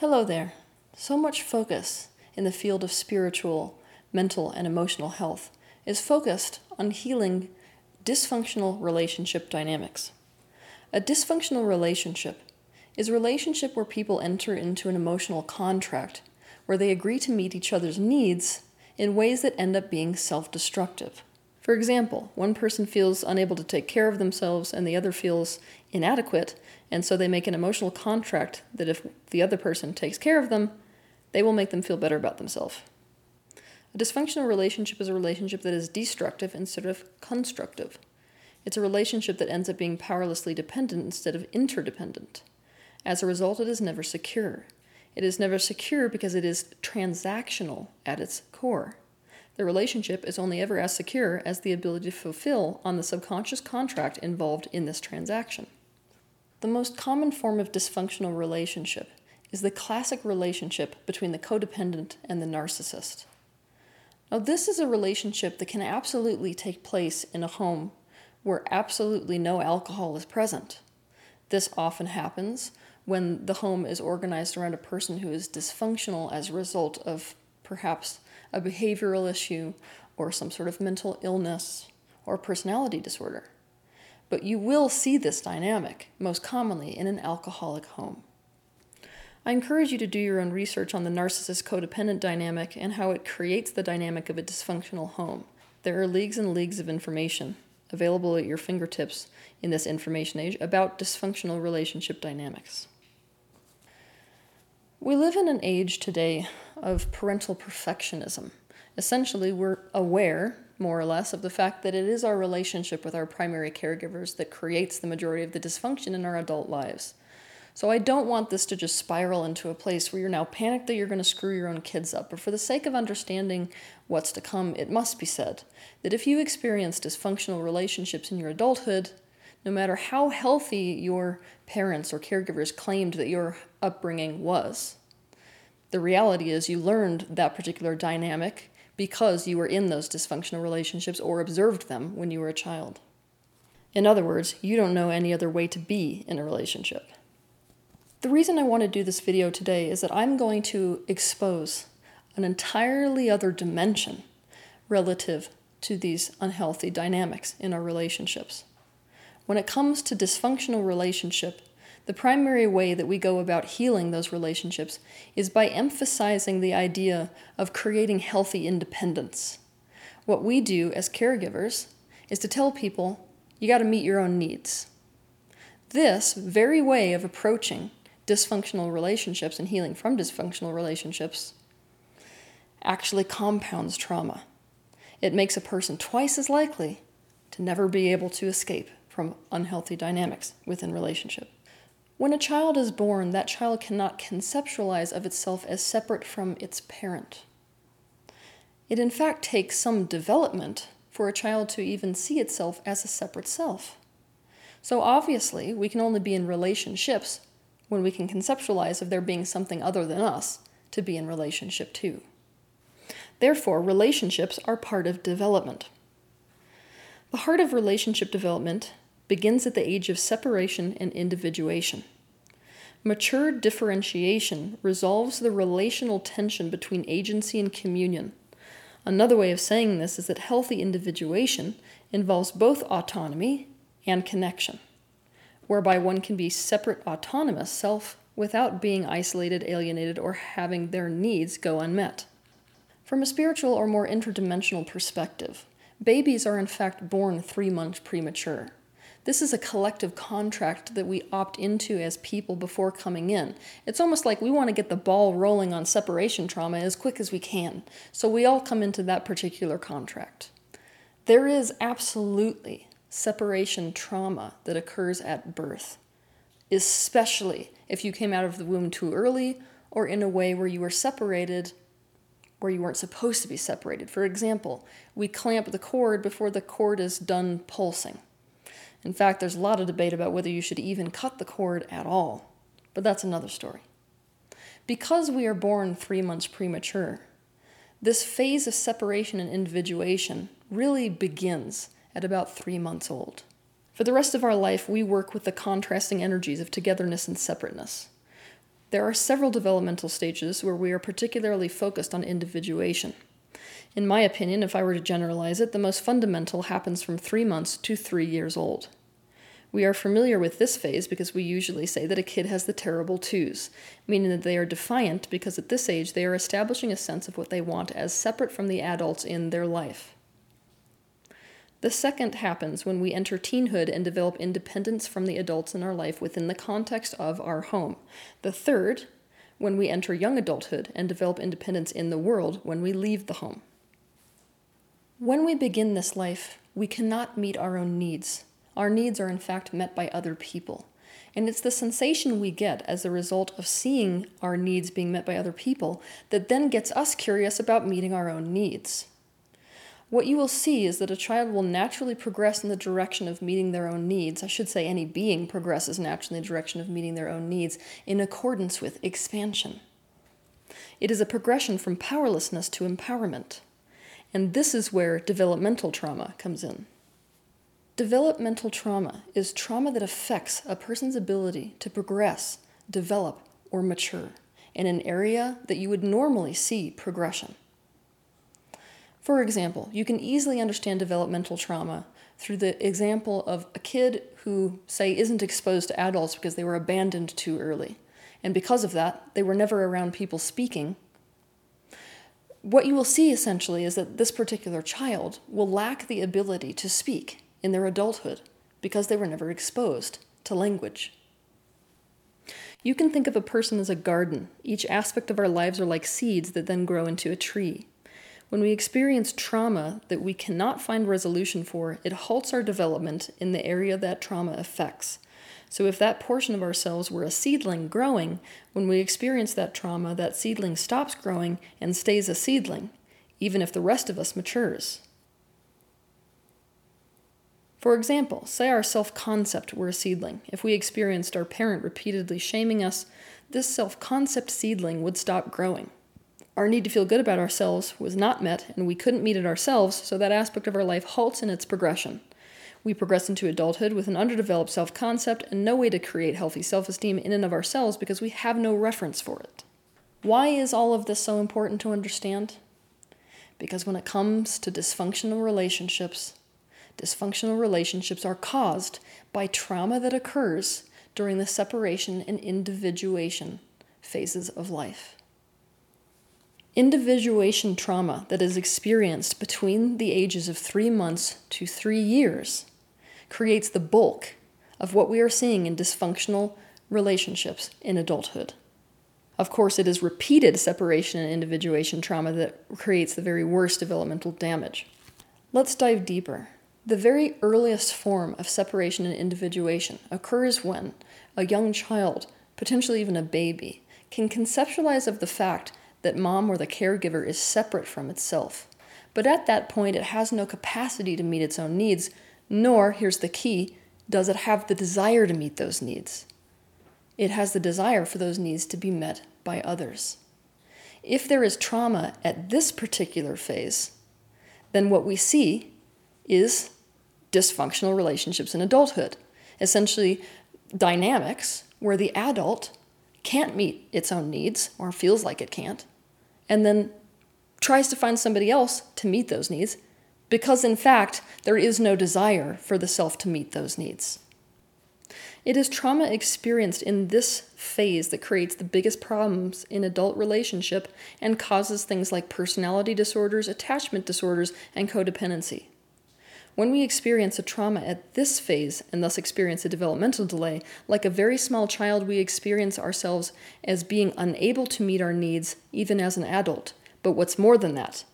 Hello there. So much focus in the field of spiritual, mental, and emotional health is focused on healing dysfunctional relationship dynamics. A dysfunctional relationship is a relationship where people enter into an emotional contract where they agree to meet each other's needs in ways that end up being self destructive. For example, one person feels unable to take care of themselves and the other feels inadequate, and so they make an emotional contract that if the other person takes care of them, they will make them feel better about themselves. A dysfunctional relationship is a relationship that is destructive instead of constructive. It's a relationship that ends up being powerlessly dependent instead of interdependent. As a result, it is never secure. It is never secure because it is transactional at its core. The relationship is only ever as secure as the ability to fulfill on the subconscious contract involved in this transaction. The most common form of dysfunctional relationship is the classic relationship between the codependent and the narcissist. Now, this is a relationship that can absolutely take place in a home where absolutely no alcohol is present. This often happens when the home is organized around a person who is dysfunctional as a result of perhaps a behavioral issue or some sort of mental illness or personality disorder. But you will see this dynamic most commonly in an alcoholic home. I encourage you to do your own research on the narcissist codependent dynamic and how it creates the dynamic of a dysfunctional home. There are leagues and leagues of information available at your fingertips in this information age about dysfunctional relationship dynamics. We live in an age today of parental perfectionism. Essentially, we're aware, more or less, of the fact that it is our relationship with our primary caregivers that creates the majority of the dysfunction in our adult lives. So I don't want this to just spiral into a place where you're now panicked that you're going to screw your own kids up. But for the sake of understanding what's to come, it must be said that if you experience dysfunctional relationships in your adulthood, no matter how healthy your parents or caregivers claimed that your upbringing was, the reality is you learned that particular dynamic because you were in those dysfunctional relationships or observed them when you were a child. In other words, you don't know any other way to be in a relationship. The reason I want to do this video today is that I'm going to expose an entirely other dimension relative to these unhealthy dynamics in our relationships. When it comes to dysfunctional relationship, the primary way that we go about healing those relationships is by emphasizing the idea of creating healthy independence. What we do as caregivers is to tell people, you got to meet your own needs. This very way of approaching dysfunctional relationships and healing from dysfunctional relationships actually compounds trauma. It makes a person twice as likely to never be able to escape from unhealthy dynamics within relationship. When a child is born, that child cannot conceptualize of itself as separate from its parent. It in fact takes some development for a child to even see itself as a separate self. So obviously, we can only be in relationships when we can conceptualize of there being something other than us to be in relationship to. Therefore, relationships are part of development. The heart of relationship development begins at the age of separation and individuation. Mature differentiation resolves the relational tension between agency and communion. Another way of saying this is that healthy individuation involves both autonomy and connection whereby one can be separate, autonomous self without being isolated, alienated, or having their needs go unmet. From a spiritual or more interdimensional perspective, babies are in fact born three months premature. This is a collective contract that we opt into as people before coming in. It's almost like we want to get the ball rolling on separation trauma as quick as we can. So we all come into that particular contract. There is absolutely separation trauma that occurs at birth, especially if you came out of the womb too early or in a way where you were separated where you weren't supposed to be separated. For example, we clamp the cord before the cord is done pulsing. In fact, there's a lot of debate about whether you should even cut the cord at all, but that's another story. Because we are born three months premature, this phase of separation and individuation really begins at about three months old. For the rest of our life, we work with the contrasting energies of togetherness and separateness. There are several developmental stages where we are particularly focused on individuation. In my opinion, if I were to generalize it, the most fundamental happens from three months to three years old. We are familiar with this phase because we usually say that a kid has the terrible twos, meaning that they are defiant because at this age they are establishing a sense of what they want as separate from the adults in their life. The second happens when we enter teenhood and develop independence from the adults in our life within the context of our home. The third, when we enter young adulthood and develop independence in the world when we leave the home. When we begin this life, we cannot meet our own needs. Our needs are in fact met by other people. And it's the sensation we get as a result of seeing our needs being met by other people that then gets us curious about meeting our own needs. What you will see is that a child will naturally progress in the direction of meeting their own needs. I should say, any being progresses naturally in the direction of meeting their own needs in accordance with expansion. It is a progression from powerlessness to empowerment. And this is where developmental trauma comes in. Developmental trauma is trauma that affects a person's ability to progress, develop, or mature in an area that you would normally see progression. For example, you can easily understand developmental trauma through the example of a kid who, say, isn't exposed to adults because they were abandoned too early. And because of that, they were never around people speaking. What you will see essentially is that this particular child will lack the ability to speak in their adulthood because they were never exposed to language. You can think of a person as a garden. Each aspect of our lives are like seeds that then grow into a tree. When we experience trauma that we cannot find resolution for, it halts our development in the area that trauma affects. So, if that portion of ourselves were a seedling growing, when we experience that trauma, that seedling stops growing and stays a seedling, even if the rest of us matures. For example, say our self concept were a seedling. If we experienced our parent repeatedly shaming us, this self concept seedling would stop growing our need to feel good about ourselves was not met and we couldn't meet it ourselves, so that aspect of our life halts in its progression. We progress into adulthood with an underdeveloped self concept and no way to create healthy self esteem in and of ourselves because we have no reference for it. Why is all of this so important to understand? Because when it comes to dysfunctional relationships, dysfunctional relationships are caused by trauma that occurs during the separation and individuation phases of life. Individuation trauma that is experienced between the ages of three months to three years creates the bulk of what we are seeing in dysfunctional relationships in adulthood. Of course, it is repeated separation and individuation trauma that creates the very worst developmental damage. Let's dive deeper. The very earliest form of separation and individuation occurs when a young child, potentially even a baby, can conceptualize of the fact that mom or the caregiver is separate from itself. But at that point, it has no capacity to meet its own needs, nor, here's the key, does it have the desire to meet those needs. It has the desire for those needs to be met by others. If there is trauma at this particular phase, then what we see is dysfunctional relationships in adulthood. Essentially, dynamics where the adult can't meet its own needs or feels like it can't, and then tries to find somebody else to meet those needs because, in fact, there is no desire for the self to meet those needs. It is trauma experienced in this phase that creates the biggest problems in adult relationship and causes things like personality disorders, attachment disorders, and codependency. When we experience a trauma at this phase and thus experience a developmental delay, like a very small child, we experience ourselves as being unable to meet our needs even as an adult. But what's more than that,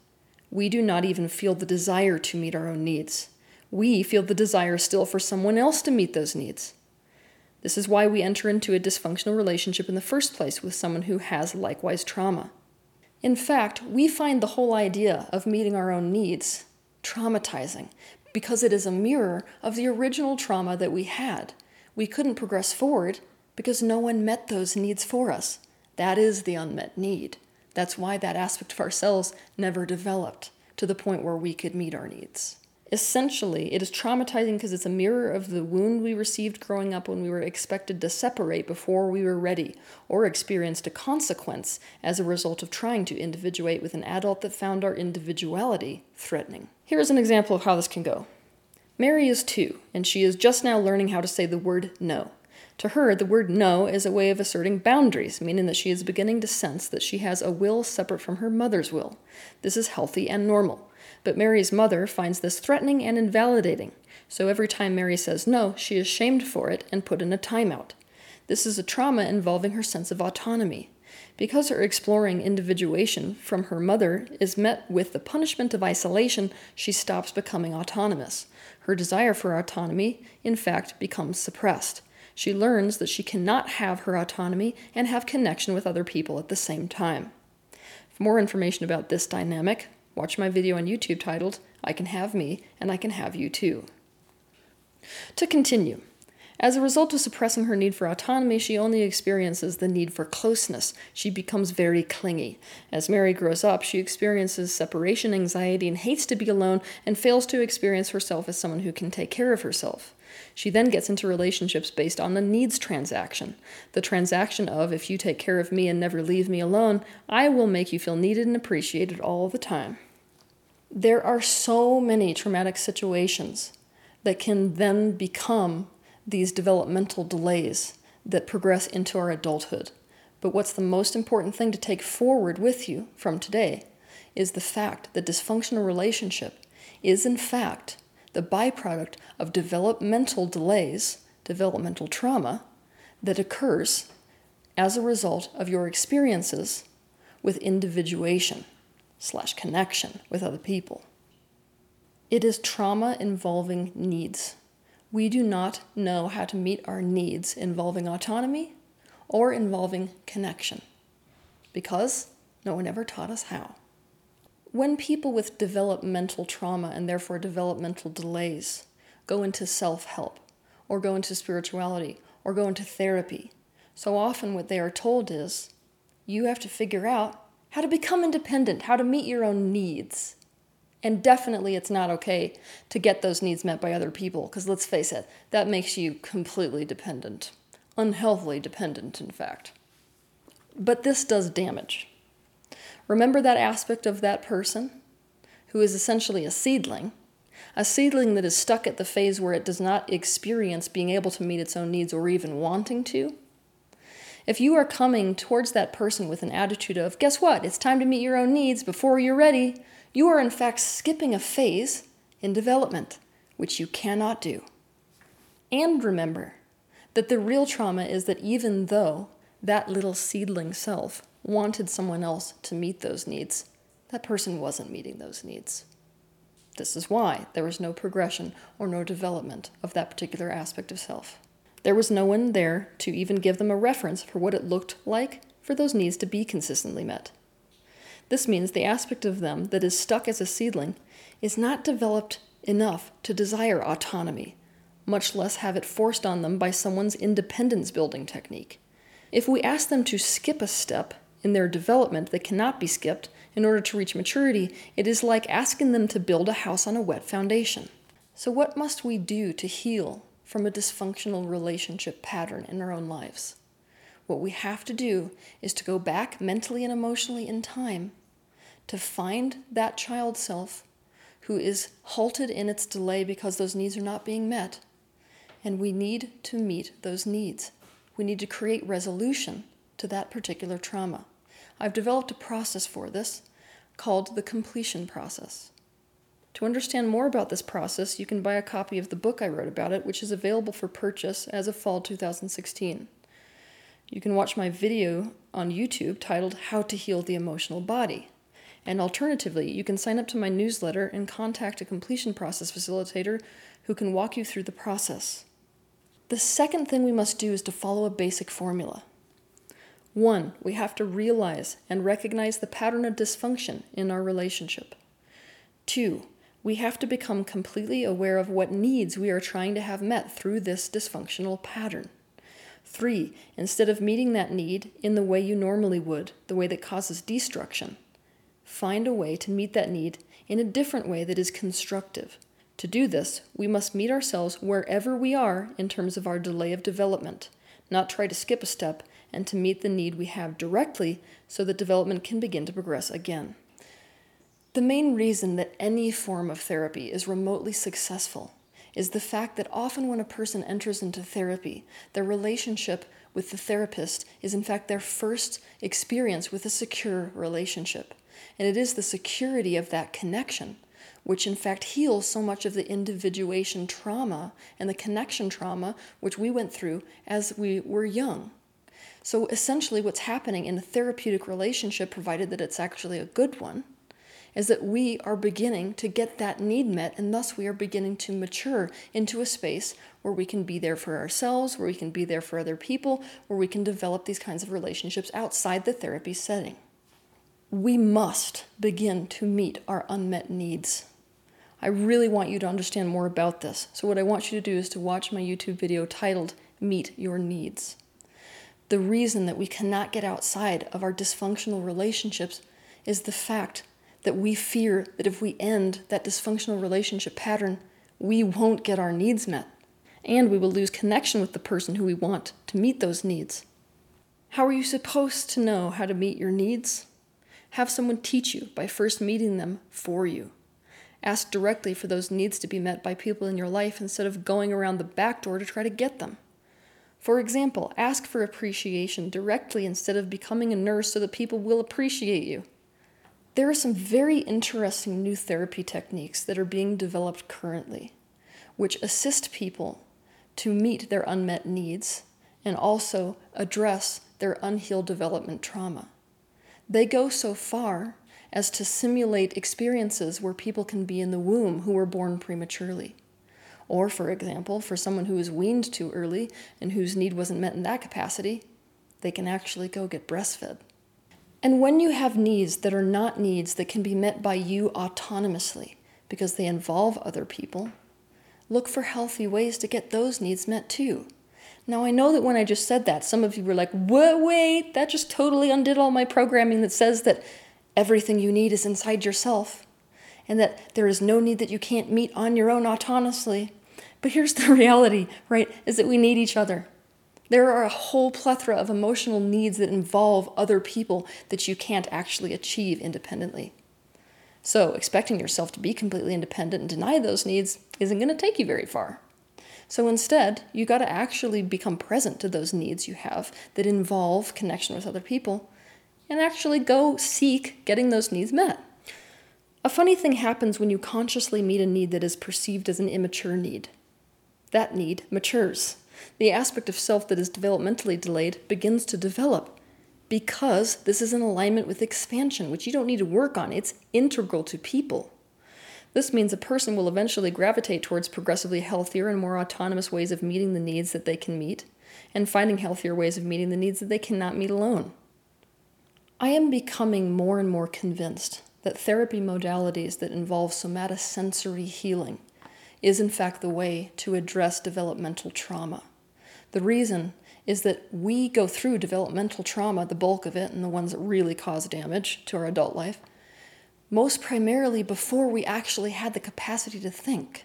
we do not even feel the desire to meet our own needs. We feel the desire still for someone else to meet those needs. This is why we enter into a dysfunctional relationship in the first place with someone who has likewise trauma. In fact, we find the whole idea of meeting our own needs traumatizing because it is a mirror of the original trauma that we had. We couldn't progress forward because no one met those needs for us. That is the unmet need. That's why that aspect of ourselves never developed to the point where we could meet our needs. Essentially, it is traumatizing because it's a mirror of the wound we received growing up when we were expected to separate before we were ready, or experienced a consequence as a result of trying to individuate with an adult that found our individuality threatening. Here is an example of how this can go. Mary is two, and she is just now learning how to say the word no. To her, the word no is a way of asserting boundaries, meaning that she is beginning to sense that she has a will separate from her mother's will. This is healthy and normal. But Mary's mother finds this threatening and invalidating, so every time Mary says no, she is shamed for it and put in a timeout. This is a trauma involving her sense of autonomy. Because her exploring individuation from her mother is met with the punishment of isolation, she stops becoming autonomous. Her desire for autonomy, in fact, becomes suppressed. She learns that she cannot have her autonomy and have connection with other people at the same time. For more information about this dynamic, Watch my video on YouTube titled, I Can Have Me and I Can Have You Too. To continue, as a result of suppressing her need for autonomy, she only experiences the need for closeness. She becomes very clingy. As Mary grows up, she experiences separation anxiety and hates to be alone and fails to experience herself as someone who can take care of herself. She then gets into relationships based on the needs transaction. The transaction of, if you take care of me and never leave me alone, I will make you feel needed and appreciated all the time. There are so many traumatic situations that can then become these developmental delays that progress into our adulthood. But what's the most important thing to take forward with you from today is the fact that dysfunctional relationship is, in fact, the byproduct of developmental delays, developmental trauma, that occurs as a result of your experiences with individuation slash connection with other people. It is trauma involving needs. We do not know how to meet our needs involving autonomy or involving connection because no one ever taught us how. When people with developmental trauma and therefore developmental delays go into self help or go into spirituality or go into therapy, so often what they are told is you have to figure out how to become independent, how to meet your own needs. And definitely, it's not okay to get those needs met by other people, because let's face it, that makes you completely dependent. Unhealthily dependent, in fact. But this does damage. Remember that aspect of that person who is essentially a seedling, a seedling that is stuck at the phase where it does not experience being able to meet its own needs or even wanting to? If you are coming towards that person with an attitude of, guess what, it's time to meet your own needs before you're ready, you are in fact skipping a phase in development, which you cannot do. And remember that the real trauma is that even though that little seedling self wanted someone else to meet those needs, that person wasn't meeting those needs. This is why there was no progression or no development of that particular aspect of self. There was no one there to even give them a reference for what it looked like for those needs to be consistently met. This means the aspect of them that is stuck as a seedling is not developed enough to desire autonomy, much less have it forced on them by someone's independence building technique. If we ask them to skip a step in their development that cannot be skipped in order to reach maturity, it is like asking them to build a house on a wet foundation. So, what must we do to heal from a dysfunctional relationship pattern in our own lives. What we have to do is to go back mentally and emotionally in time to find that child self who is halted in its delay because those needs are not being met. And we need to meet those needs. We need to create resolution to that particular trauma. I've developed a process for this called the completion process. To understand more about this process, you can buy a copy of the book I wrote about it, which is available for purchase as of fall 2016. You can watch my video on YouTube titled How to Heal the Emotional Body. And alternatively, you can sign up to my newsletter and contact a completion process facilitator who can walk you through the process. The second thing we must do is to follow a basic formula. One, we have to realize and recognize the pattern of dysfunction in our relationship. Two, we have to become completely aware of what needs we are trying to have met through this dysfunctional pattern. Three, instead of meeting that need in the way you normally would, the way that causes destruction, find a way to meet that need in a different way that is constructive, To do this, we must meet ourselves wherever we are in terms of our delay of development, not try to skip a step, and to meet the need we have directly so that development can begin to progress again. The main reason that any form of therapy is remotely successful is the fact that often when a person enters into therapy, their relationship with the therapist is in fact their first experience with a secure relationship. And it is the security of that connection which in fact heals so much of the individuation trauma and the connection trauma which we went through as we were young. So essentially, what's happening in a therapeutic relationship, provided that it's actually a good one, is that we are beginning to get that need met, and thus we are beginning to mature into a space where we can be there for ourselves, where we can be there for other people, where we can develop these kinds of relationships outside the therapy setting. We must begin to meet our unmet needs. I really want you to understand more about this. So, what I want you to do is to watch my YouTube video titled Meet Your Needs. The reason that we cannot get outside of our dysfunctional relationships is the fact that we fear that if we end that dysfunctional relationship pattern, we won't get our needs met. And we will lose connection with the person who we want to meet those needs. How are you supposed to know how to meet your needs? Have someone teach you by first meeting them for you. Ask directly for those needs to be met by people in your life instead of going around the back door to try to get them. For example, ask for appreciation directly instead of becoming a nurse so that people will appreciate you. There are some very interesting new therapy techniques that are being developed currently, which assist people to meet their unmet needs and also address their unhealed development trauma. They go so far as to simulate experiences where people can be in the womb who were born prematurely. Or, for example, for someone who was weaned too early and whose need wasn't met in that capacity, they can actually go get breastfed. And when you have needs that are not needs that can be met by you autonomously because they involve other people, look for healthy ways to get those needs met too. Now, I know that when I just said that, some of you were like, what, wait, that just totally undid all my programming that says that everything you need is inside yourself and that there is no need that you can't meet on your own autonomously. But here's the reality, right? Is that we need each other. There are a whole plethora of emotional needs that involve other people that you can't actually achieve independently. So, expecting yourself to be completely independent and deny those needs isn't going to take you very far. So, instead, you got to actually become present to those needs you have that involve connection with other people and actually go seek getting those needs met. A funny thing happens when you consciously meet a need that is perceived as an immature need. That need matures the aspect of self that is developmentally delayed begins to develop because this is in alignment with expansion, which you don't need to work on. It's integral to people. This means a person will eventually gravitate towards progressively healthier and more autonomous ways of meeting the needs that they can meet, and finding healthier ways of meeting the needs that they cannot meet alone. I am becoming more and more convinced that therapy modalities that involve somatosensory healing is in fact the way to address developmental trauma. The reason is that we go through developmental trauma, the bulk of it, and the ones that really cause damage to our adult life, most primarily before we actually had the capacity to think.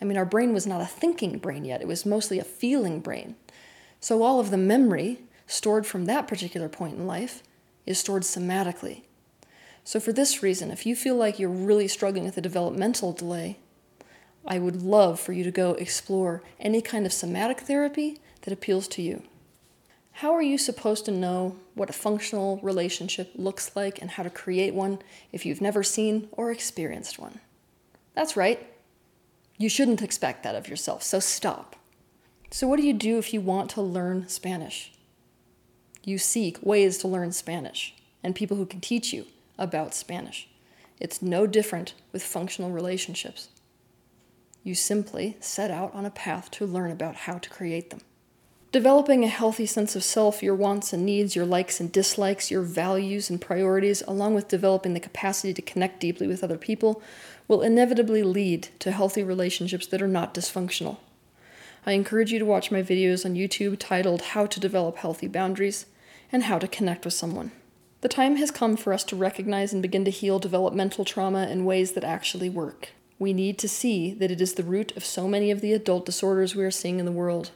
I mean, our brain was not a thinking brain yet, it was mostly a feeling brain. So all of the memory stored from that particular point in life is stored somatically. So, for this reason, if you feel like you're really struggling with a developmental delay, I would love for you to go explore any kind of somatic therapy that appeals to you. How are you supposed to know what a functional relationship looks like and how to create one if you've never seen or experienced one? That's right. You shouldn't expect that of yourself, so stop. So, what do you do if you want to learn Spanish? You seek ways to learn Spanish and people who can teach you about Spanish. It's no different with functional relationships. You simply set out on a path to learn about how to create them. Developing a healthy sense of self, your wants and needs, your likes and dislikes, your values and priorities, along with developing the capacity to connect deeply with other people, will inevitably lead to healthy relationships that are not dysfunctional. I encourage you to watch my videos on YouTube titled How to Develop Healthy Boundaries and How to Connect with Someone. The time has come for us to recognize and begin to heal developmental trauma in ways that actually work. We need to see that it is the root of so many of the adult disorders we are seeing in the world,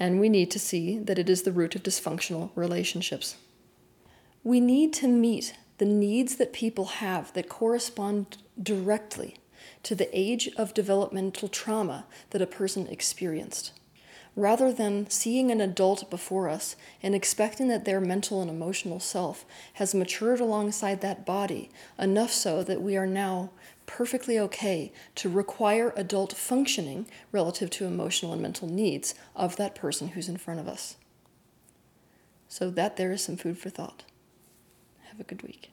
and we need to see that it is the root of dysfunctional relationships. We need to meet the needs that people have that correspond directly to the age of developmental trauma that a person experienced rather than seeing an adult before us and expecting that their mental and emotional self has matured alongside that body enough so that we are now perfectly okay to require adult functioning relative to emotional and mental needs of that person who's in front of us. So, that there is some food for thought. Have a good week.